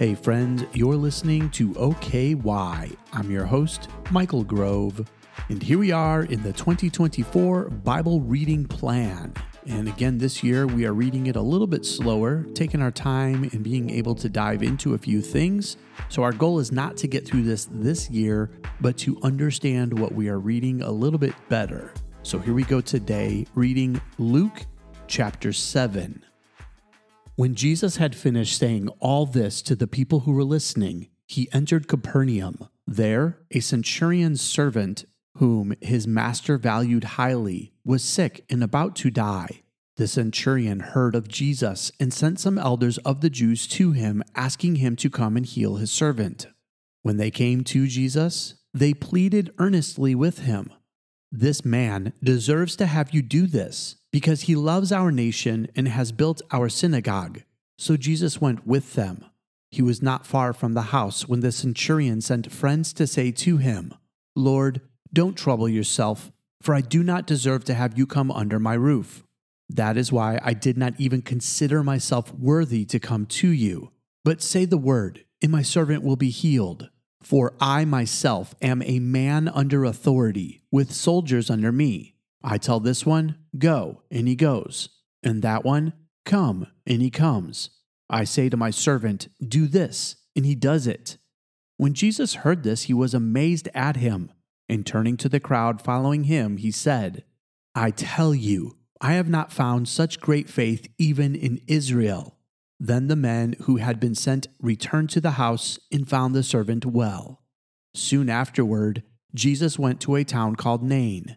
Hey, friends, you're listening to OKY. I'm your host, Michael Grove, and here we are in the 2024 Bible reading plan. And again, this year we are reading it a little bit slower, taking our time and being able to dive into a few things. So, our goal is not to get through this this year, but to understand what we are reading a little bit better. So, here we go today, reading Luke chapter 7. When Jesus had finished saying all this to the people who were listening, he entered Capernaum. There, a centurion's servant, whom his master valued highly, was sick and about to die. The centurion heard of Jesus and sent some elders of the Jews to him, asking him to come and heal his servant. When they came to Jesus, they pleaded earnestly with him This man deserves to have you do this because he loves our nation and has built our synagogue. So Jesus went with them. He was not far from the house when the centurion sent friends to say to him, Lord, don't trouble yourself, for I do not deserve to have you come under my roof. That is why I did not even consider myself worthy to come to you. But say the word, and my servant will be healed. For I myself am a man under authority, with soldiers under me. I tell this one, Go, and he goes, and that one, Come, and he comes. I say to my servant, Do this, and he does it. When Jesus heard this, he was amazed at him, and turning to the crowd following him, he said, I tell you, I have not found such great faith even in Israel. Then the men who had been sent returned to the house and found the servant well. Soon afterward, Jesus went to a town called Nain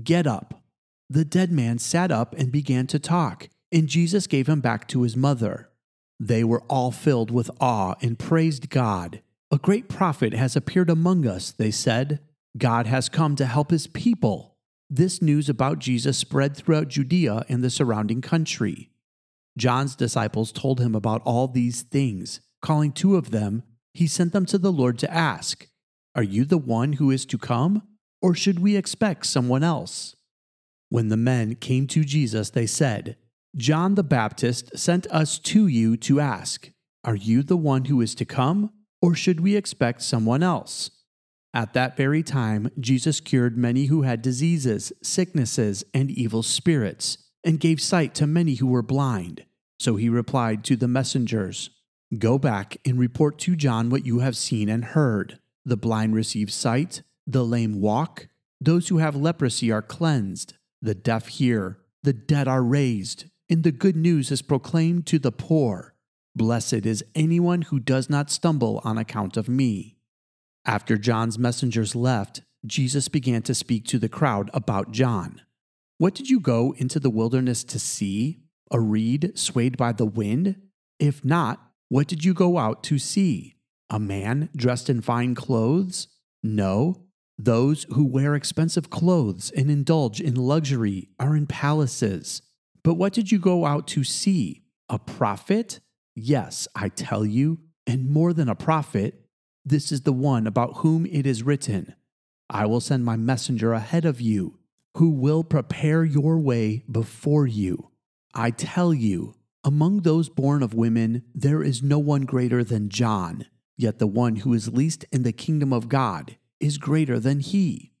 Get up. The dead man sat up and began to talk, and Jesus gave him back to his mother. They were all filled with awe and praised God. A great prophet has appeared among us, they said. God has come to help his people. This news about Jesus spread throughout Judea and the surrounding country. John's disciples told him about all these things. Calling two of them, he sent them to the Lord to ask, Are you the one who is to come? Or should we expect someone else? When the men came to Jesus, they said, John the Baptist sent us to you to ask, Are you the one who is to come, or should we expect someone else? At that very time, Jesus cured many who had diseases, sicknesses, and evil spirits, and gave sight to many who were blind. So he replied to the messengers, Go back and report to John what you have seen and heard. The blind receive sight the lame walk, those who have leprosy are cleansed, the deaf hear, the dead are raised, and the good news is proclaimed to the poor. Blessed is anyone who does not stumble on account of me. After John's messengers left, Jesus began to speak to the crowd about John. What did you go into the wilderness to see? A reed swayed by the wind? If not, what did you go out to see? A man dressed in fine clothes? No, those who wear expensive clothes and indulge in luxury are in palaces. But what did you go out to see? A prophet? Yes, I tell you, and more than a prophet. This is the one about whom it is written I will send my messenger ahead of you, who will prepare your way before you. I tell you, among those born of women, there is no one greater than John, yet the one who is least in the kingdom of God is greater than he.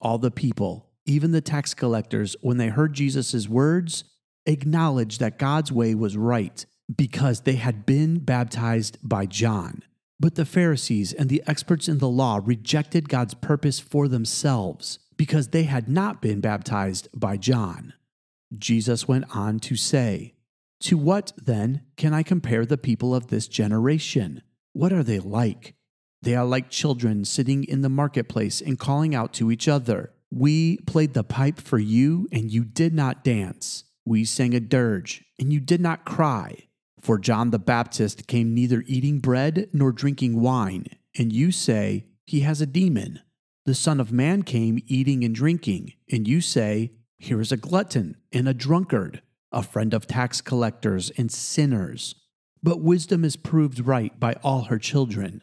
All the people, even the tax collectors, when they heard Jesus' words, acknowledged that God's way was right because they had been baptized by John. But the Pharisees and the experts in the law rejected God's purpose for themselves because they had not been baptized by John. Jesus went on to say, To what, then, can I compare the people of this generation? What are they like? They are like children sitting in the marketplace and calling out to each other. We played the pipe for you, and you did not dance. We sang a dirge, and you did not cry. For John the Baptist came neither eating bread nor drinking wine, and you say, He has a demon. The Son of Man came eating and drinking, and you say, Here is a glutton and a drunkard, a friend of tax collectors and sinners. But wisdom is proved right by all her children.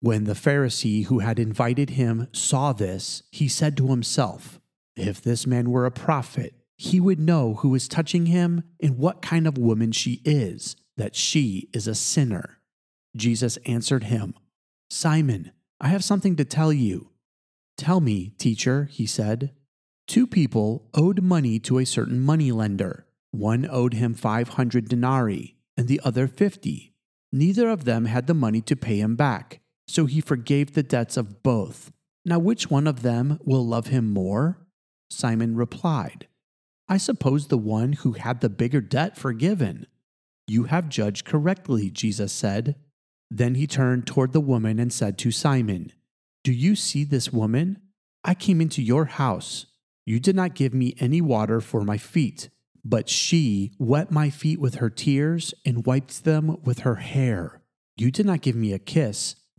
When the Pharisee who had invited him saw this, he said to himself, If this man were a prophet, he would know who is touching him and what kind of woman she is, that she is a sinner. Jesus answered him, Simon, I have something to tell you. Tell me, teacher, he said. Two people owed money to a certain moneylender. One owed him 500 denarii and the other 50. Neither of them had the money to pay him back, so he forgave the debts of both. Now, which one of them will love him more? Simon replied, I suppose the one who had the bigger debt forgiven. You have judged correctly, Jesus said. Then he turned toward the woman and said to Simon, Do you see this woman? I came into your house. You did not give me any water for my feet, but she wet my feet with her tears and wiped them with her hair. You did not give me a kiss,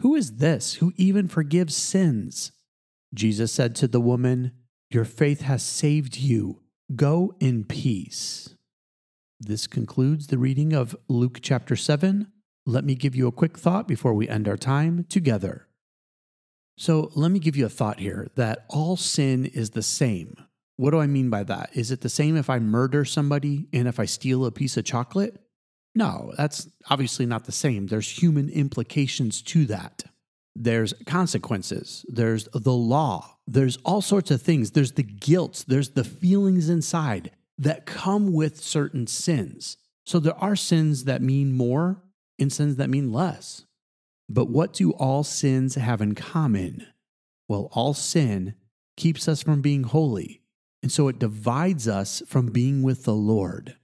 Who is this who even forgives sins? Jesus said to the woman, Your faith has saved you Go in peace. This concludes the reading of Luke chapter 7. Let me give you a quick thought before we end our time together. So, let me give you a thought here that all sin is the same. What do I mean by that? Is it the same if I murder somebody and if I steal a piece of chocolate? No, that's obviously not the same. There's human implications to that. There's consequences, there's the law, there's all sorts of things. There's the guilt, there's the feelings inside that come with certain sins. So there are sins that mean more and sins that mean less. But what do all sins have in common? Well, all sin keeps us from being holy, and so it divides us from being with the Lord.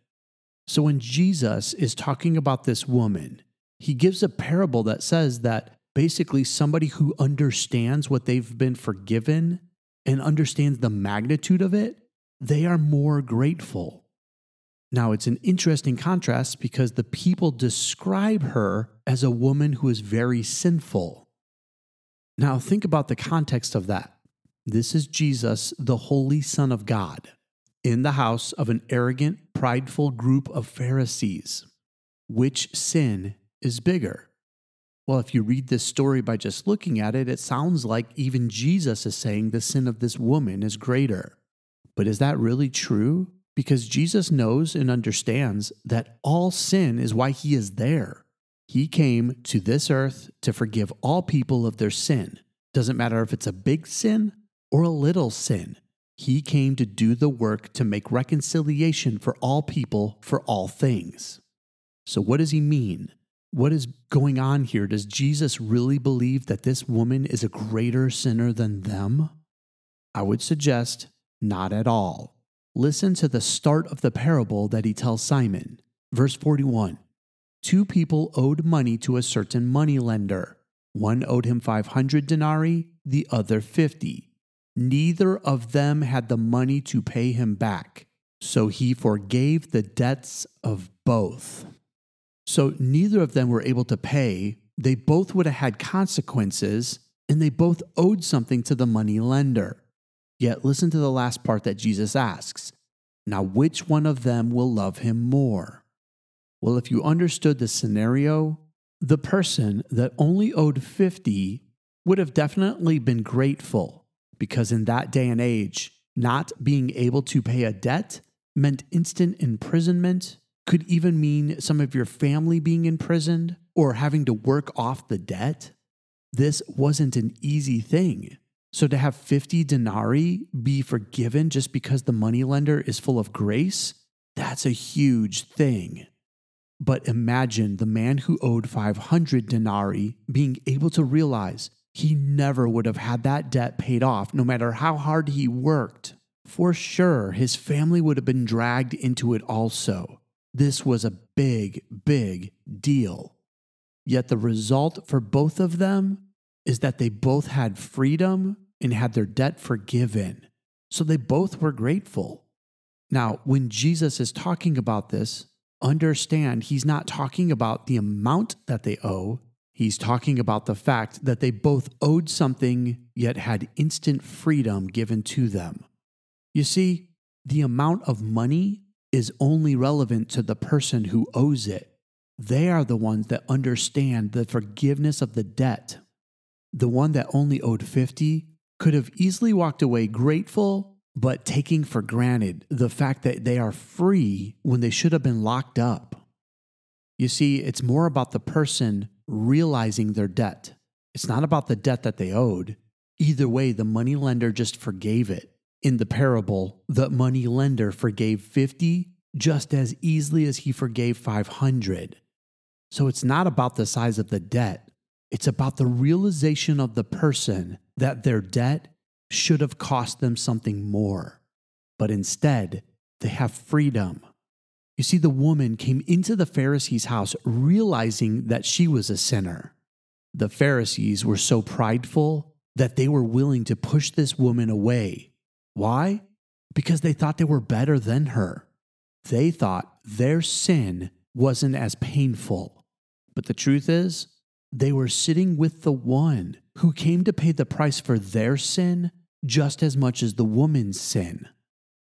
So when Jesus is talking about this woman, he gives a parable that says that basically somebody who understands what they've been forgiven and understands the magnitude of it, they are more grateful. Now, it's an interesting contrast because the people describe her as a woman who is very sinful. Now, think about the context of that. This is Jesus, the Holy Son of God, in the house of an arrogant, prideful group of Pharisees. Which sin is bigger? Well, if you read this story by just looking at it, it sounds like even Jesus is saying the sin of this woman is greater. But is that really true? Because Jesus knows and understands that all sin is why he is there. He came to this earth to forgive all people of their sin. Doesn't matter if it's a big sin or a little sin. He came to do the work to make reconciliation for all people for all things. So, what does he mean? what is going on here? Does Jesus really believe that this woman is a greater sinner than them? I would suggest not at all. Listen to the start of the parable that he tells Simon. Verse 41 Two people owed money to a certain moneylender. One owed him 500 denarii, the other 50. Neither of them had the money to pay him back, so he forgave the debts of both. So neither of them were able to pay. They both would have had consequences, and they both owed something to the money lender. Yet listen to the last part that Jesus asks Now, which one of them will love him more? Well, if you understood the scenario, The person that only owed 50 would have definitely been grateful because in that day and age, not being able to pay a debt meant instant imprisonment, could even mean some of your family being imprisoned or having to work off the debt. This wasn't an easy thing. So to have 50 denarii be forgiven just because the moneylender is full of grace, that's a huge thing. But imagine the man who owed 500 denarii being able to realize he never would have had that debt paid off no matter how hard he worked. For sure, his family would have been dragged into it also. This was a big, big deal. Yet the result for both of them is that they both had freedom and had their debt forgiven. So they both were grateful. Now, when Jesus is talking about this, understand he's not talking about the amount that they owe. He's talking about the fact that they both owed something yet had instant freedom given to them. You see, the amount of money is only relevant to the person who owes it. They are the ones that understand the forgiveness of the debt. The one that only owed 50 could have easily walked away grateful, but taking for granted the fact that they are free when they should have been locked up. You see, it's more about the person realizing their debt. It's not about the debt that they owed. Either way, the money lender just forgave it. In the parable, the money lender forgave 50 just as easily as he forgave 500. So it's not about the size of the debt, it's about the realization of the person that their debt should have cost them something more. But instead, they have freedom. You see, the woman came into the Pharisee's house realizing that she was a sinner. The Pharisees were so prideful that they were willing to push this woman away. Why? Because they thought they were better than her. They thought their sin wasn't as painful. But the truth is, they were sitting with the one who came to pay the price for their sin just as much as the woman's sin.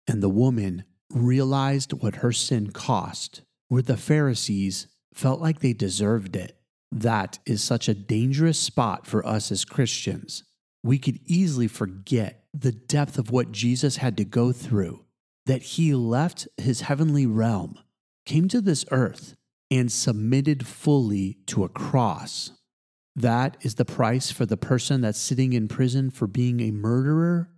And the woman realized what her sin cost, where the Pharisees felt like they deserved it. That is such a dangerous spot for us as Christians. We could easily forget the depth of what Jesus had to go through, that he left his heavenly realm, came to this earth, and submitted fully to a cross. That is the price for the person that's sitting in prison for being a murderer.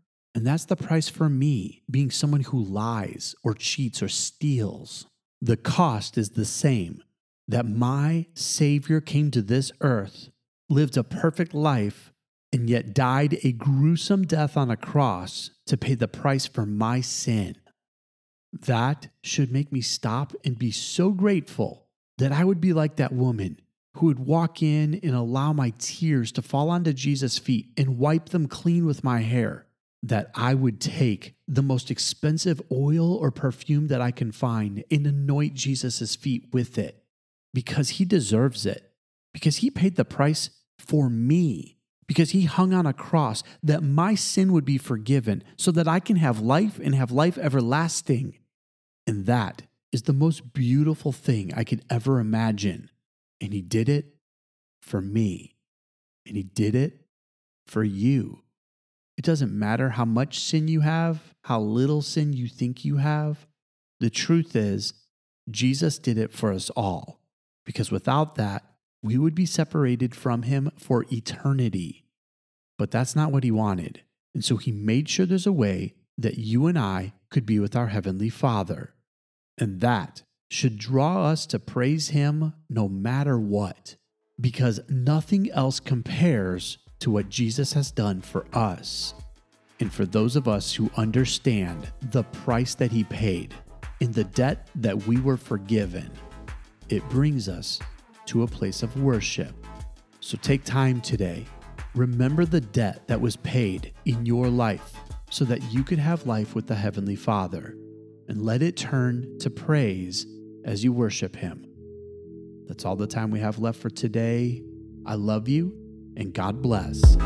And that's the price for me, being someone who lies or cheats or steals. The cost is the same that my Savior came to this earth, lived a perfect life, and yet died a gruesome death on a cross to pay the price for my sin. That should make me stop and be so grateful that I would be like that woman who would walk in and allow my tears to fall onto Jesus' feet and wipe them clean with my hair, that I would take the most expensive oil or perfume that I can find and anoint Jesus' feet with it because he deserves it, because he paid the price for me, because he hung on a cross that my sin would be forgiven so that I can have life and have life everlasting. And that is the most beautiful thing I could ever imagine. And he did it for me. And he did it for you. It doesn't matter how much sin you have, how little sin you think you have. The truth is, Jesus did it for us all. Because without that, we would be separated from him for eternity. But that's not what he wanted. And so he made sure there's a way that you and I could be with our Heavenly Father. And that should draw us to praise Him no matter what, because nothing else compares to what Jesus has done for us. And for those of us who understand the price that He paid in the debt that we were forgiven, it brings us to a place of worship. So take time today. Remember the debt that was paid in your life so that you could have life with the Heavenly Father and let it turn to praise as you worship Him. That's all the time we have left for today. I love you and God bless.